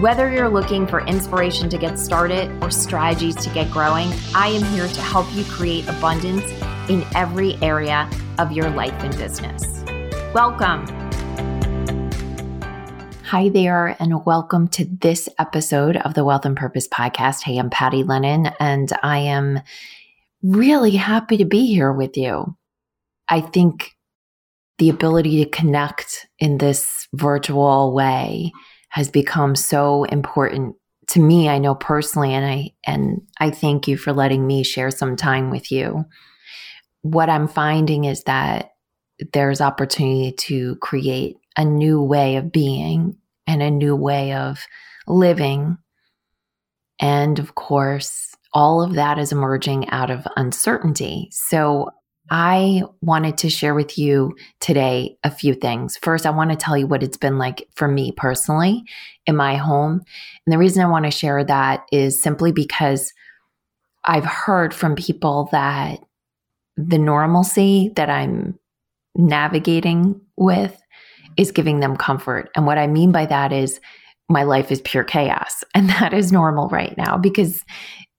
Whether you're looking for inspiration to get started or strategies to get growing, I am here to help you create abundance in every area of your life and business. Welcome. Hi there, and welcome to this episode of the Wealth and Purpose Podcast. Hey, I'm Patty Lennon, and I am really happy to be here with you. I think the ability to connect in this virtual way has become so important to me i know personally and i and i thank you for letting me share some time with you. What i'm finding is that there's opportunity to create a new way of being and a new way of living. And of course all of that is emerging out of uncertainty. So I wanted to share with you today a few things. First, I want to tell you what it's been like for me personally in my home. And the reason I want to share that is simply because I've heard from people that the normalcy that I'm navigating with is giving them comfort. And what I mean by that is my life is pure chaos. And that is normal right now because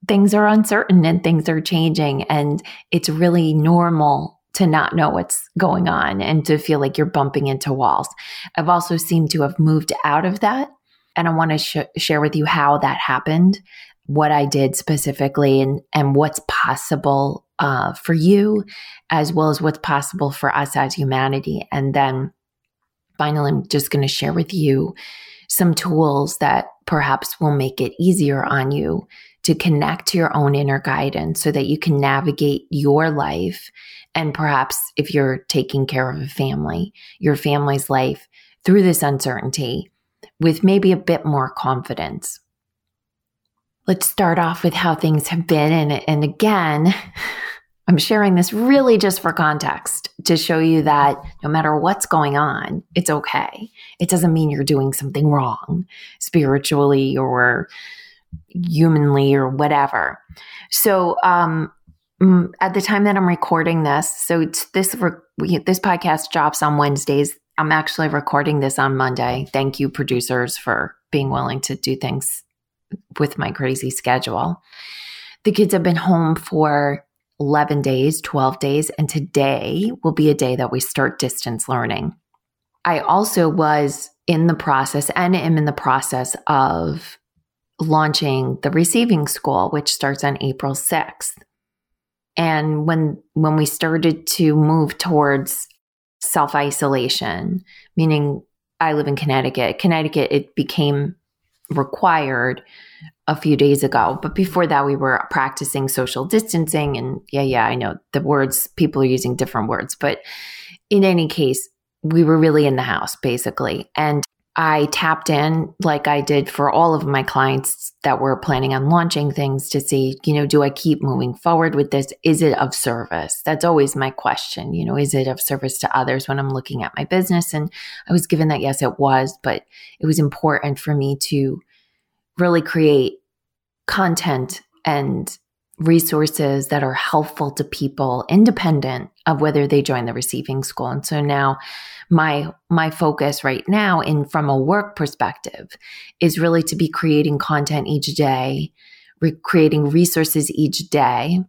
things are uncertain and things are changing and it's really normal to not know what's going on and to feel like you're bumping into walls. I've also seemed to have moved out of that and I want to sh- share with you how that happened, what I did specifically and and what's possible uh, for you as well as what's possible for us as humanity and then finally I'm just going to share with you some tools that perhaps will make it easier on you to connect to your own inner guidance so that you can navigate your life. And perhaps if you're taking care of a family, your family's life through this uncertainty with maybe a bit more confidence. Let's start off with how things have been. And, and again, I'm sharing this really just for context to show you that no matter what's going on, it's okay. It doesn't mean you're doing something wrong spiritually or humanly or whatever. So, um, mm, at the time that I'm recording this, so this re- this podcast drops on Wednesdays. I'm actually recording this on Monday. Thank you, producers, for being willing to do things with my crazy schedule. The kids have been home for 11 days, 12 days, and today will be a day that we start distance learning. I also was in the process and am in the process of launching the receiving school, which starts on April 6th. And when when we started to move towards self-isolation, meaning I live in Connecticut, Connecticut it became required a few days ago. But before that, we were practicing social distancing. And yeah, yeah, I know the words, people are using different words. But in any case, we were really in the house basically. And I tapped in like I did for all of my clients that were planning on launching things to see, you know, do I keep moving forward with this? Is it of service? That's always my question. You know, is it of service to others when I'm looking at my business? And I was given that, yes, it was, but it was important for me to really create content and resources that are helpful to people independent of whether they join the receiving school. And so now my my focus right now in from a work perspective is really to be creating content each day re- creating resources each day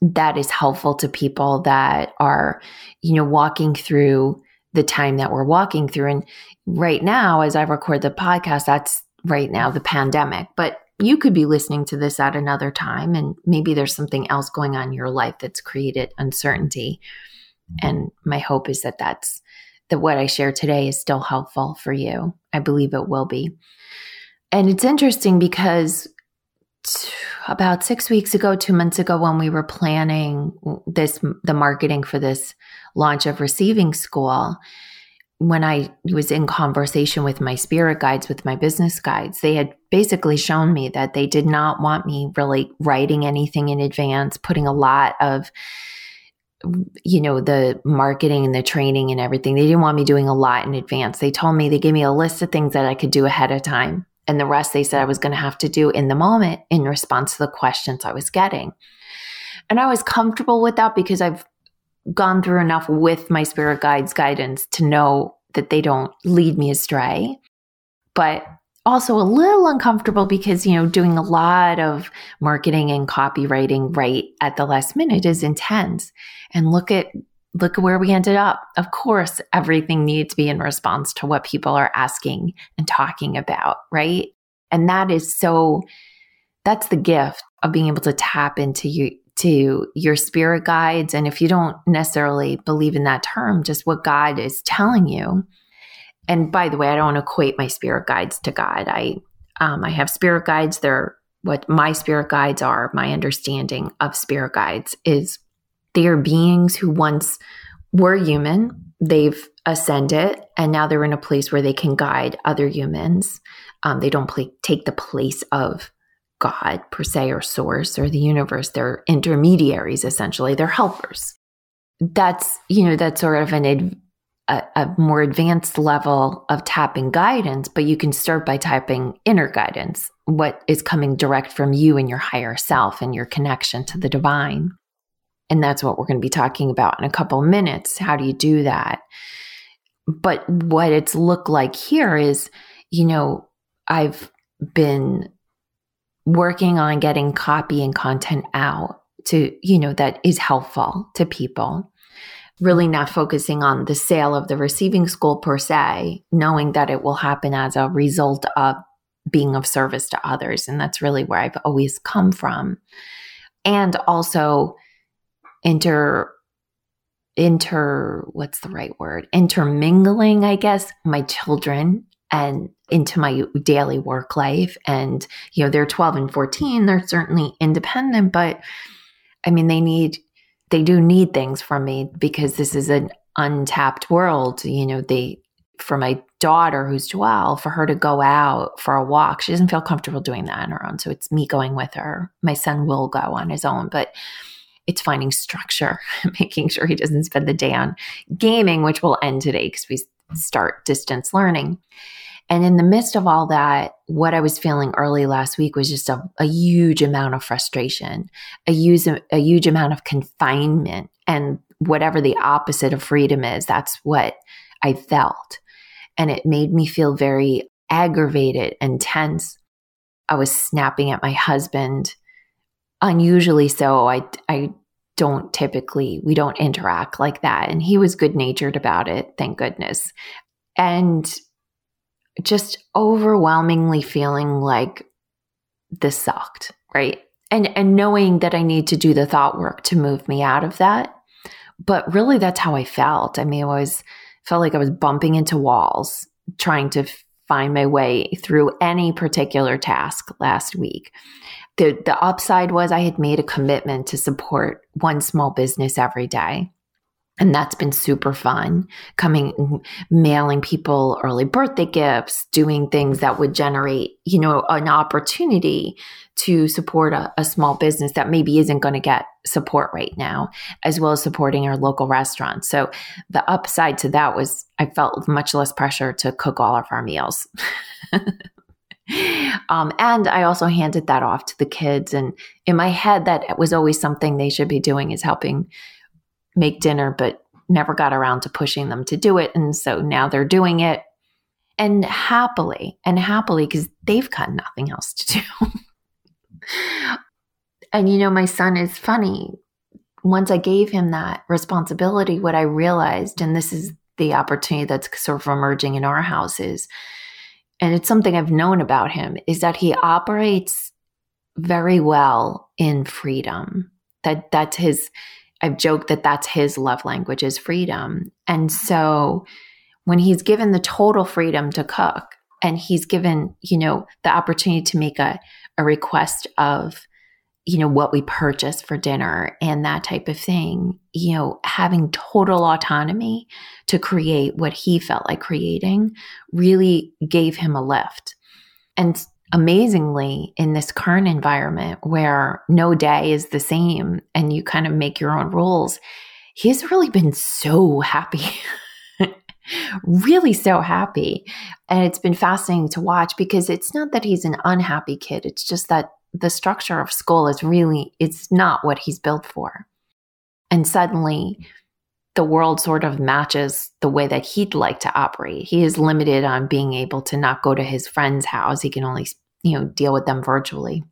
that is helpful to people that are you know walking through the time that we're walking through. And right now as i record the podcast that's right now the pandemic. But you could be listening to this at another time and maybe there's something else going on in your life that's created uncertainty. Mm-hmm. And my hope is that that's that what i share today is still helpful for you. I believe it will be. And it's interesting because t- about six weeks ago two months ago when we were planning this the marketing for this launch of receiving school when I was in conversation with my spirit guides, with my business guides, they had basically shown me that they did not want me really writing anything in advance, putting a lot of, you know, the marketing and the training and everything. They didn't want me doing a lot in advance. They told me, they gave me a list of things that I could do ahead of time. And the rest they said I was going to have to do in the moment in response to the questions I was getting. And I was comfortable with that because I've gone through enough with my spirit guides guidance to know that they don't lead me astray. But also a little uncomfortable because, you know, doing a lot of marketing and copywriting right at the last minute is intense. And look at look at where we ended up. Of course, everything needs to be in response to what people are asking and talking about, right? And that is so that's the gift of being able to tap into you to your spirit guides. And if you don't necessarily believe in that term, just what God is telling you. And by the way, I don't equate my spirit guides to God. I um, I have spirit guides. They're what my spirit guides are. My understanding of spirit guides is they are beings who once were human. They've ascended, and now they're in a place where they can guide other humans. Um, they don't play, take the place of God per se or source or the universe. They're intermediaries, essentially. They're helpers. That's, you know, that's sort of an ad, a, a more advanced level of tapping guidance, but you can start by tapping inner guidance, what is coming direct from you and your higher self and your connection to the divine. And that's what we're going to be talking about in a couple of minutes. How do you do that? But what it's looked like here is, you know, I've been working on getting copy and content out to, you know, that is helpful to people. Really not focusing on the sale of the receiving school per se, knowing that it will happen as a result of being of service to others. And that's really where I've always come from. And also inter inter what's the right word intermingling i guess my children and into my daily work life. And, you know, they're 12 and 14. They're certainly independent, but I mean, they need, they do need things from me because this is an untapped world. You know, they, for my daughter who's 12, for her to go out for a walk, she doesn't feel comfortable doing that on her own. So it's me going with her. My son will go on his own, but it's finding structure, making sure he doesn't spend the day on gaming, which will end today because we start distance learning. And in the midst of all that, what I was feeling early last week was just a, a huge amount of frustration, a huge, a huge amount of confinement, and whatever the opposite of freedom is, that's what I felt. And it made me feel very aggravated and tense. I was snapping at my husband, unusually so. I, I don't typically, we don't interact like that. And he was good natured about it, thank goodness. And just overwhelmingly feeling like this sucked, right? And and knowing that I need to do the thought work to move me out of that. But really that's how I felt. I mean, I was felt like I was bumping into walls trying to find my way through any particular task last week. The the upside was I had made a commitment to support one small business every day. And that's been super fun. Coming, mailing people early birthday gifts, doing things that would generate, you know, an opportunity to support a, a small business that maybe isn't going to get support right now, as well as supporting our local restaurants. So the upside to that was I felt much less pressure to cook all of our meals. um, and I also handed that off to the kids. And in my head, that was always something they should be doing is helping make dinner, but never got around to pushing them to do it. And so now they're doing it and happily and happily because they've got nothing else to do. and you know, my son is funny. Once I gave him that responsibility, what I realized, and this is the opportunity that's sort of emerging in our houses, and it's something I've known about him, is that he operates very well in freedom. That that's his I've joked that that's his love language is freedom. And so when he's given the total freedom to cook and he's given, you know, the opportunity to make a, a request of you know, what we purchase for dinner and that type of thing, you know, having total autonomy to create what he felt like creating really gave him a lift. And amazingly, in this current environment where no day is the same and you kind of make your own rules, he's really been so happy. really so happy. And it's been fascinating to watch because it's not that he's an unhappy kid, it's just that the structure of school is really it's not what he's built for and suddenly the world sort of matches the way that he'd like to operate. He is limited on being able to not go to his friend's house. He can only you know deal with them virtually.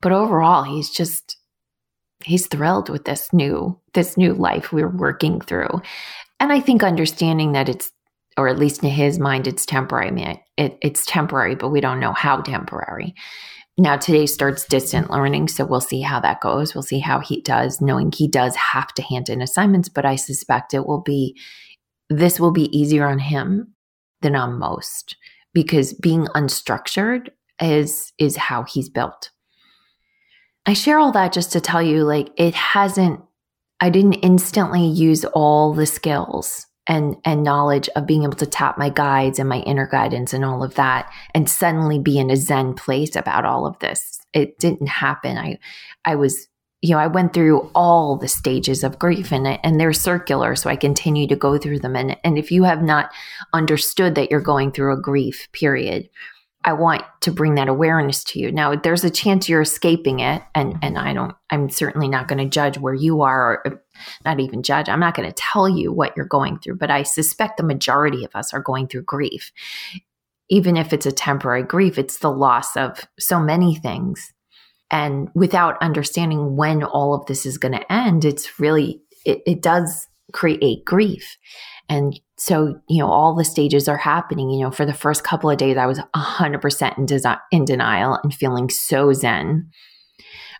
But overall he's just he's thrilled with this new this new life we're working through. And i think understanding that it's or at least in his mind it's temporary. I mean, it, it's temporary but we don't know how temporary now today starts distant learning so we'll see how that goes. We'll see how he does knowing he does have to hand in assignments but i suspect it will be this will be easier on him than on most because being unstructured is is how he's built. I share all that just to tell you like it hasn't i didn't instantly use all the skills and and knowledge of being able to tap my guides and my inner guidance and all of that and suddenly be in a zen place about all of this. It didn't happen. I i was you know i went through all the stages of grief and and they're circular so i continue to go through them. And and if you have not understood that you're going through a grief period I want to bring that awareness to you. Now, there's a chance you're escaping it, and and I don't. I'm certainly not going to judge where you are, or uh, not even judge. I'm not going to tell you what you're going through, but I suspect the majority of us are going through grief, even if it's a temporary grief. It's the loss of so many things, and without understanding when all of this is going to end, it's really it, it does create grief. And so, you know, all the stages are happening. You know, for the first couple of days, I was 100% in, desi- in denial and feeling so zen,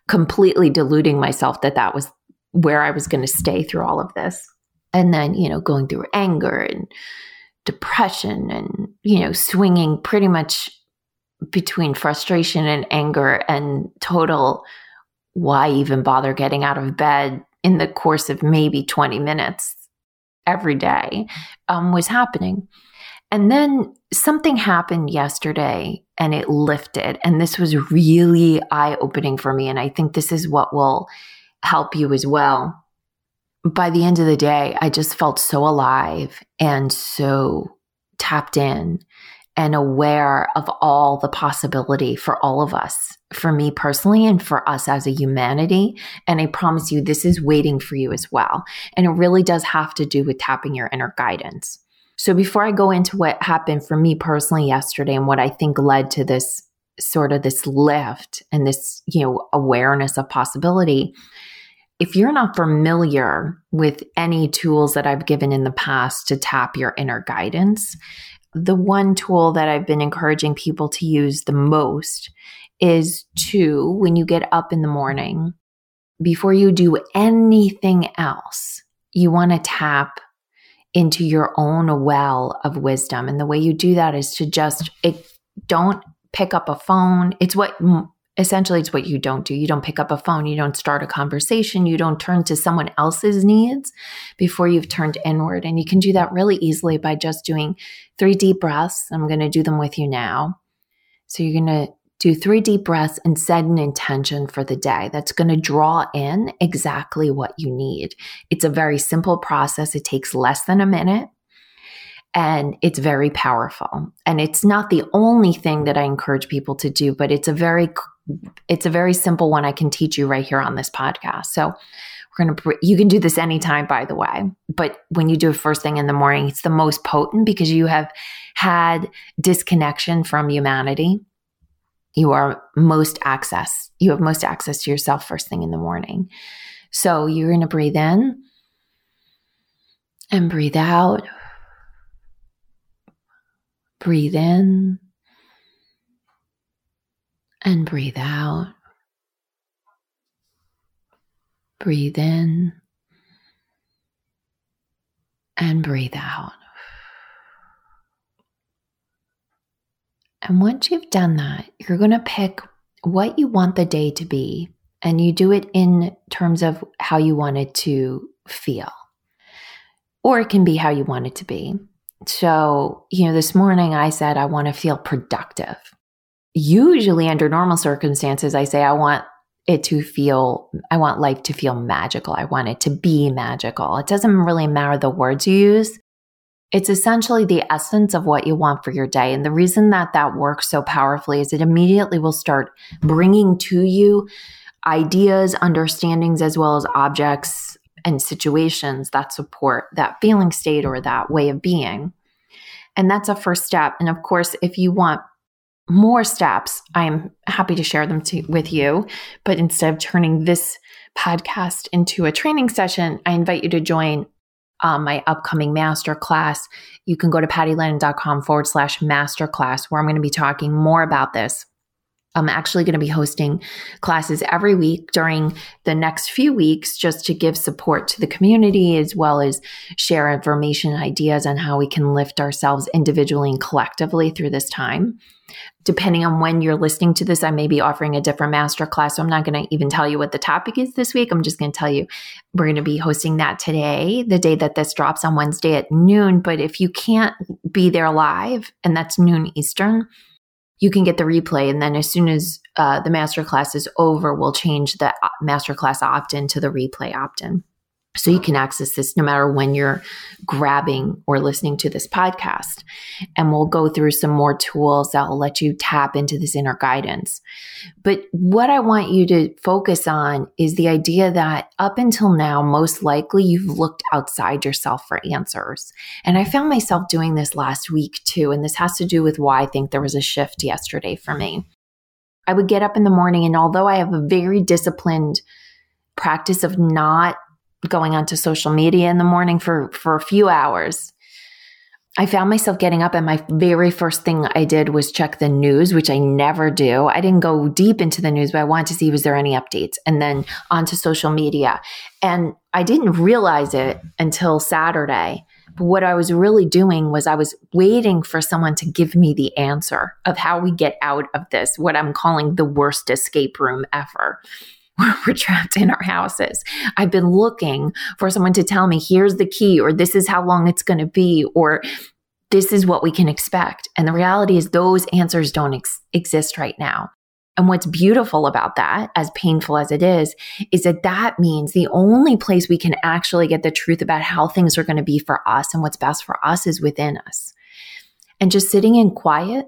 completely deluding myself that that was where I was going to stay through all of this. And then, you know, going through anger and depression and, you know, swinging pretty much between frustration and anger and total why even bother getting out of bed in the course of maybe 20 minutes every day um, was happening. And then something happened yesterday and it lifted. And this was really eye opening for me. And I think this is what will help you as well. By the end of the day, I just felt so alive and so tapped in and aware of all the possibility for all of us, for me personally, and for us as a humanity. And I promise you, this is waiting for you as well. And it really does have to do with tapping your inner guidance. So before I go into what happened for me personally yesterday and what I think led to this sort of this lift and this, you know, awareness of possibility, if you're not familiar with any tools that I've given in the past to tap your inner guidance, the one tool that I've been encouraging people to use the most is to, when you get up in the morning, before you do anything else, you want to tap into your own well of wisdom. And the way you do that is to just, it, don't pick up a phone. It's what essentially it's what you don't do. You don't pick up a phone, you don't start a conversation, you don't turn to someone else's needs before you've turned inward. And you can do that really easily by just doing three deep breaths. I'm going to do them with you now. So you're going to do three deep breaths and set an intention for the day that's going to draw in exactly what you need. It's a very simple process. It takes less than a minute and it's very powerful. And it's not the only thing that I encourage people to do, but it's a very it's a very simple one I can teach you right here on this podcast. So we're going to you can do this anytime by the way, but when you do it first thing in the morning, it's the most potent because you have had disconnection from humanity. You are most access. You have most access to yourself first thing in the morning. So you're going to breathe in and breathe out. Breathe in and breathe out. Breathe in and breathe out. And once you've done that, you're going to pick what you want the day to be and you do it in terms of how you want it to feel, or it can be how you want it to be. So, you know, this morning I said, I want to feel productive. Usually, under normal circumstances, I say, I want it to feel, I want life to feel magical. I want it to be magical. It doesn't really matter the words you use. It's essentially the essence of what you want for your day. And the reason that that works so powerfully is it immediately will start bringing to you ideas, understandings, as well as objects and situations that support that feeling state or that way of being. And that's a first step. And of course, if you want more steps, I'm happy to share them to, with you. But instead of turning this podcast into a training session, I invite you to join um, my upcoming master class. You can go to pattylennon.com forward slash masterclass, where I'm going to be talking more about this I'm actually going to be hosting classes every week during the next few weeks just to give support to the community as well as share information and ideas on how we can lift ourselves individually and collectively through this time. Depending on when you're listening to this, I may be offering a different masterclass. So I'm not going to even tell you what the topic is this week. I'm just going to tell you we're going to be hosting that today, the day that this drops on Wednesday at noon. But if you can't be there live, and that's noon Eastern, you can get the replay. And then as soon as uh, the masterclass is over, we'll change the uh, masterclass opt in to the replay opt in. So you can access this no matter when you're grabbing or listening to this podcast. And we'll go through some more tools that will let you tap into this inner guidance. But what I want you to focus on is the idea that up until now, most likely you've looked outside yourself for answers. And I found myself doing this last week too. And this has to do with why I think there was a shift yesterday for me. I would get up in the morning, and although I have a very disciplined practice of not going onto social media in the morning for, for a few hours. I found myself getting up and my very first thing I did was check the news, which I never do. I didn't go deep into the news, but I wanted to see was there any updates and then onto social media. And I didn't realize it until Saturday. But what I was really doing was I was waiting for someone to give me the answer of how we get out of this, what I'm calling the worst escape room ever we're trapped in our houses. I've been looking for someone to tell me, here's the key, or this is how long it's going to be, or this is what we can expect. And the reality is, those answers don't ex- exist right now. And what's beautiful about that, as painful as it is, is that that means the only place we can actually get the truth about how things are going to be for us and what's best for us is within us. And just sitting in quiet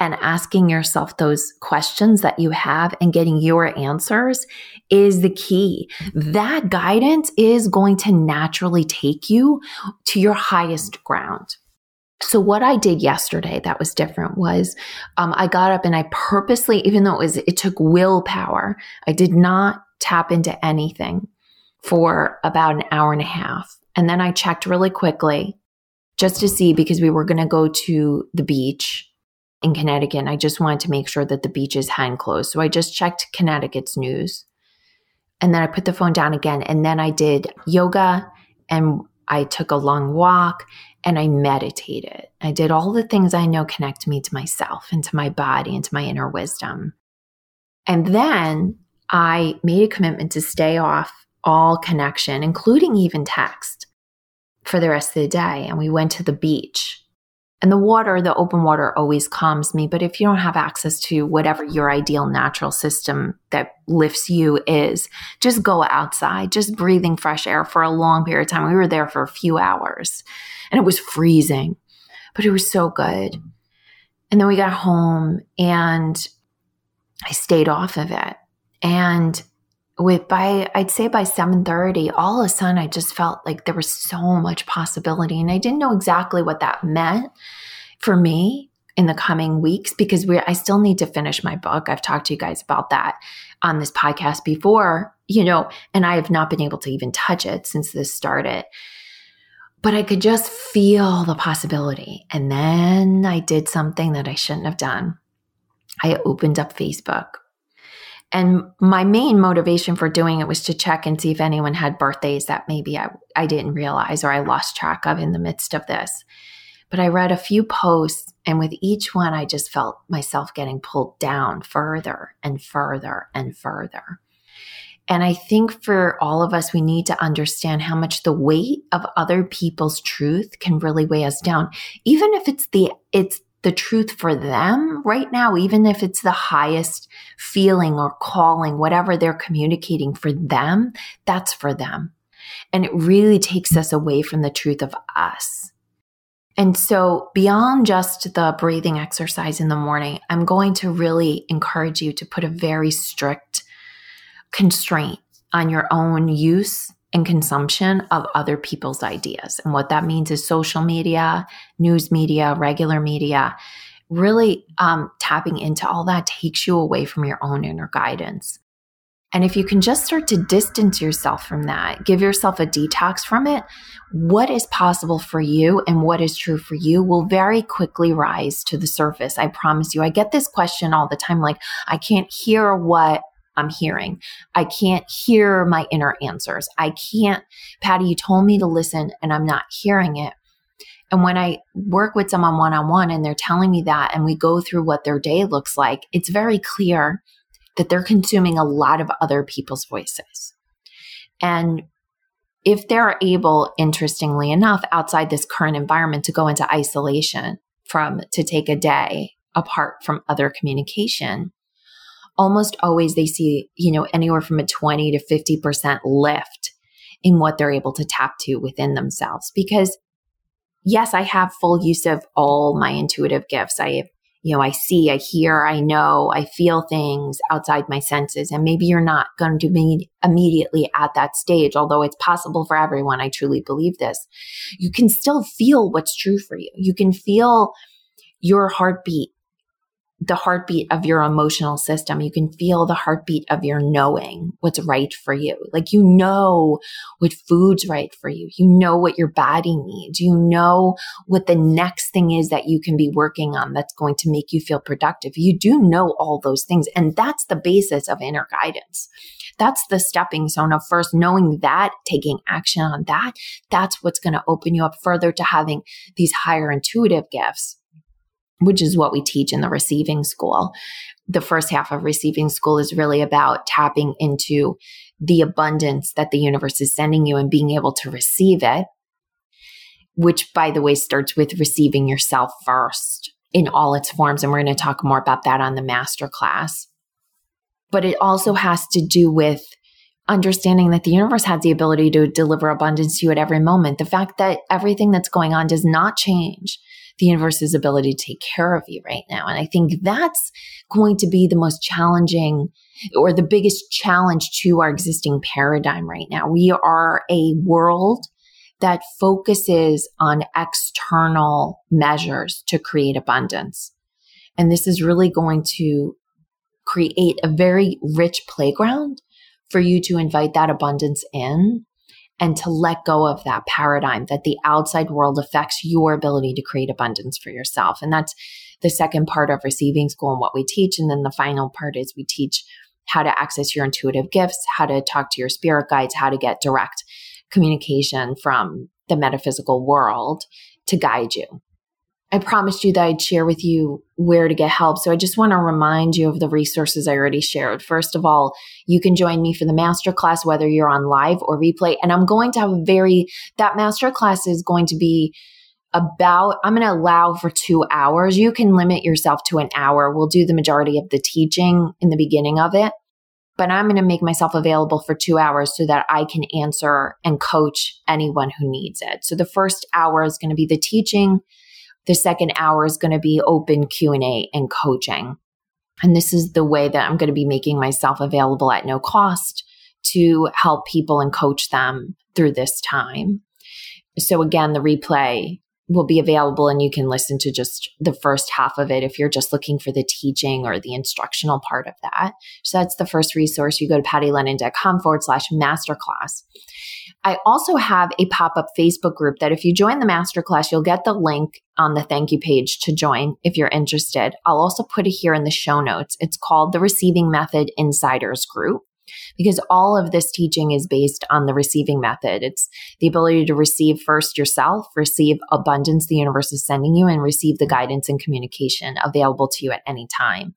and asking yourself those questions that you have and getting your answers is the key. That guidance is going to naturally take you to your highest ground. So what I did yesterday that was different was um, I got up and I purposely, even though it was it took willpower, I did not tap into anything for about an hour and a half, and then I checked really quickly just to see because we were going to go to the beach in Connecticut. I just wanted to make sure that the beaches hadn't closed. So I just checked Connecticut's news. And then I put the phone down again. And then I did yoga and I took a long walk and I meditated. I did all the things I know connect me to myself and to my body and to my inner wisdom. And then I made a commitment to stay off all connection, including even text, for the rest of the day. And we went to the beach and the water, the open water always calms me. But if you don't have access to whatever your ideal natural system that lifts you is, just go outside, just breathing fresh air for a long period of time. We were there for a few hours and it was freezing, but it was so good. And then we got home and I stayed off of it. And with by I'd say by 7:30 all of a sudden I just felt like there was so much possibility and I didn't know exactly what that meant for me in the coming weeks because we I still need to finish my book. I've talked to you guys about that on this podcast before, you know, and I have not been able to even touch it since this started. But I could just feel the possibility. And then I did something that I shouldn't have done. I opened up Facebook and my main motivation for doing it was to check and see if anyone had birthdays that maybe I, I didn't realize or I lost track of in the midst of this. But I read a few posts, and with each one, I just felt myself getting pulled down further and further and further. And I think for all of us, we need to understand how much the weight of other people's truth can really weigh us down. Even if it's the, it's the truth for them right now, even if it's the highest feeling or calling, whatever they're communicating for them, that's for them. And it really takes us away from the truth of us. And so, beyond just the breathing exercise in the morning, I'm going to really encourage you to put a very strict constraint on your own use and consumption of other people's ideas. And what that means is social media, news media, regular media. Really um, tapping into all that takes you away from your own inner guidance. And if you can just start to distance yourself from that, give yourself a detox from it, what is possible for you and what is true for you will very quickly rise to the surface. I promise you. I get this question all the time like, I can't hear what I'm hearing. I can't hear my inner answers. I can't, Patty, you told me to listen and I'm not hearing it. And when I work with someone one on one and they're telling me that, and we go through what their day looks like, it's very clear that they're consuming a lot of other people's voices. And if they're able, interestingly enough, outside this current environment to go into isolation from to take a day apart from other communication, almost always they see, you know, anywhere from a 20 to 50% lift in what they're able to tap to within themselves. Because yes, I have full use of all my intuitive gifts. I you know, I see, I hear, I know, I feel things outside my senses. And maybe you're not going to be immediately at that stage, although it's possible for everyone. I truly believe this. You can still feel what's true for you. You can feel your heartbeat the heartbeat of your emotional system. You can feel the heartbeat of your knowing what's right for you. Like you know what food's right for you. You know what your body needs. You know what the next thing is that you can be working on that's going to make you feel productive. You do know all those things. And that's the basis of inner guidance. That's the stepping stone of first knowing that, taking action on that. That's what's going to open you up further to having these higher intuitive gifts which is what we teach in the receiving school. The first half of receiving school is really about tapping into the abundance that the universe is sending you and being able to receive it, which, by the way, starts with receiving yourself first in all its forms. And we're going to talk more about that on the master class. But it also has to do with understanding that the universe has the ability to deliver abundance to you at every moment. The fact that everything that's going on does not change the universe's ability to take care of you right now. And I think that's going to be the most challenging or the biggest challenge to our existing paradigm right now. We are a world that focuses on external measures to create abundance. And this is really going to create a very rich playground for you to invite that abundance in and to let go of that paradigm that the outside world affects your ability to create abundance for yourself. And that's the second part of receiving school and what we teach. And then the final part is we teach how to access your intuitive gifts, how to talk to your spirit guides, how to get direct communication from the metaphysical world to guide you. I promised you that I'd share with you where to get help. So I just want to remind you of the resources I already shared. First of all, you can join me for the masterclass, whether you're on live or replay. And I'm going to have a very, that masterclass is going to be about, I'm going to allow for two hours. You can limit yourself to an hour. We'll do the majority of the teaching in the beginning of it. But I'm going to make myself available for two hours so that I can answer and coach anyone who needs it. So the first hour is going to be the teaching the second hour is going to be open Q&A and coaching. And this is the way that I'm going to be making myself available at no cost to help people and coach them through this time. So again, the replay will be available and you can listen to just the first half of it if you're just looking for the teaching or the instructional part of that. So that's the first resource. You go to pattylennon.com forward slash masterclass. I also have a pop up Facebook group that if you join the masterclass, you'll get the link on the thank you page to join if you're interested. I'll also put it here in the show notes. It's called the Receiving Method Insiders Group because all of this teaching is based on the receiving method. It's the ability to receive first yourself, receive abundance the universe is sending you, and receive the guidance and communication available to you at any time.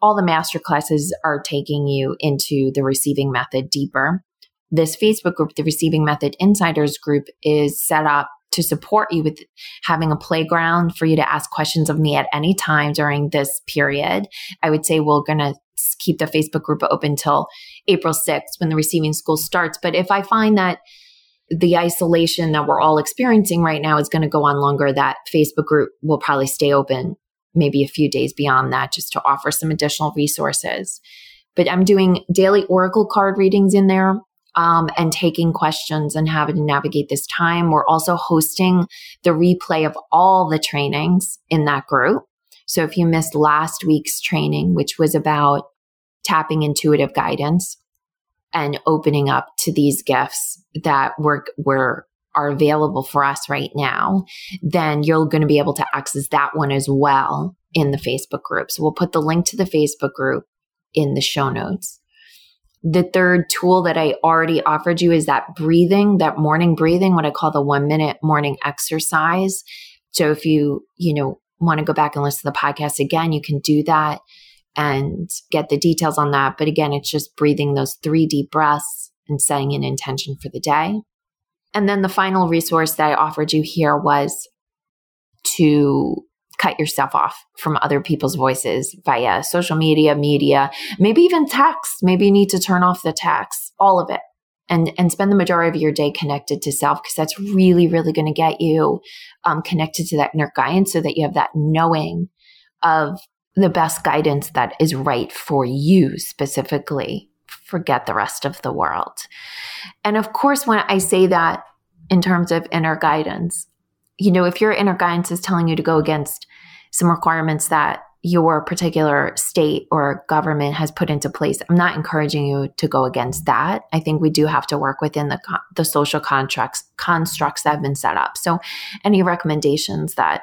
all the master classes are taking you into the receiving method deeper. This Facebook group, the Receiving Method Insiders group, is set up to support you with having a playground for you to ask questions of me at any time during this period. I would say we're going to keep the Facebook group open till April 6th when the receiving school starts. But if I find that the isolation that we're all experiencing right now is going to go on longer, that Facebook group will probably stay open maybe a few days beyond that just to offer some additional resources. But I'm doing daily Oracle card readings in there um, and taking questions and having to navigate this time. We're also hosting the replay of all the trainings in that group. So if you missed last week's training, which was about tapping intuitive guidance and opening up to these gifts that were, were are available for us right now, then you're going to be able to access that one as well in the Facebook group. So we'll put the link to the Facebook group in the show notes. The third tool that I already offered you is that breathing, that morning breathing, what I call the one minute morning exercise. So if you, you know, want to go back and listen to the podcast again, you can do that and get the details on that. But again, it's just breathing those three deep breaths and setting an intention for the day. And then the final resource that I offered you here was to cut yourself off from other people's voices via social media, media, maybe even text. Maybe you need to turn off the text, all of it. And, and spend the majority of your day connected to self because that's really, really going to get you um, connected to that inner guidance so that you have that knowing of the best guidance that is right for you specifically. Forget the rest of the world. And of course, when I say that in terms of inner guidance, you know, if your inner guidance is telling you to go against some requirements that your particular state or government has put into place. I'm not encouraging you to go against that. I think we do have to work within the the social contracts constructs that have been set up. So, any recommendations that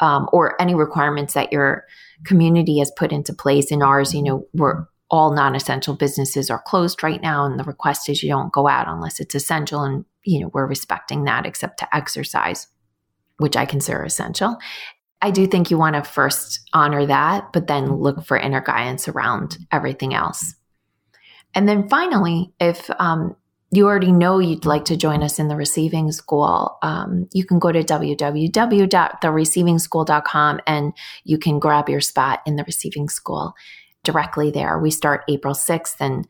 um, or any requirements that your community has put into place in ours, you know, we're all non-essential businesses are closed right now, and the request is you don't go out unless it's essential, and you know we're respecting that, except to exercise which I consider essential. I do think you want to first honor that, but then look for inner guidance around everything else. And then finally, if um, you already know you'd like to join us in the receiving school, um, you can go to www.thereceiving.school.com and you can grab your spot in the receiving school directly there. We start April 6th and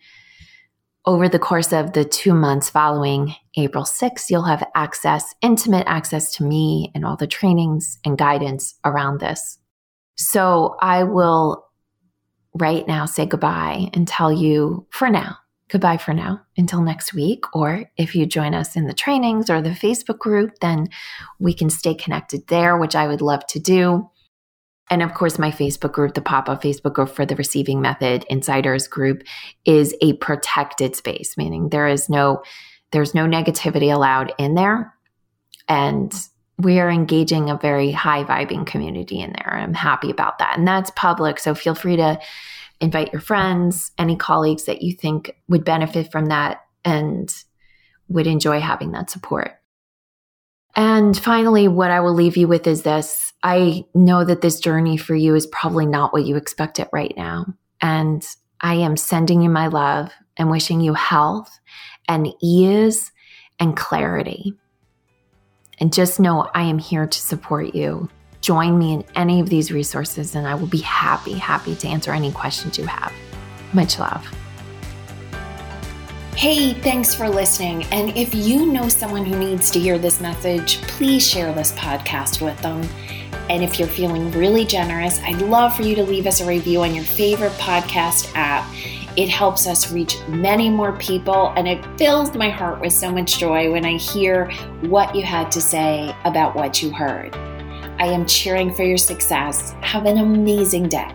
over the course of the two months following April 6th, you'll have access, intimate access to me and all the trainings and guidance around this. So I will right now say goodbye and tell you for now, goodbye for now until next week. Or if you join us in the trainings or the Facebook group, then we can stay connected there, which I would love to do. And of course, my Facebook group, the pop up Facebook group for the Receiving Method Insiders group, is a protected space, meaning there is no there's no negativity allowed in there. And we are engaging a very high vibing community in there. I'm happy about that. And that's public. So feel free to invite your friends, any colleagues that you think would benefit from that and would enjoy having that support. And finally, what I will leave you with is this I know that this journey for you is probably not what you expect it right now. And I am sending you my love and wishing you health and ease and clarity. And just know I am here to support you. Join me in any of these resources, and I will be happy, happy to answer any questions you have. Much love. Hey, thanks for listening. And if you know someone who needs to hear this message, please share this podcast with them. And if you're feeling really generous, I'd love for you to leave us a review on your favorite podcast app. It helps us reach many more people, and it fills my heart with so much joy when I hear what you had to say about what you heard. I am cheering for your success. Have an amazing day.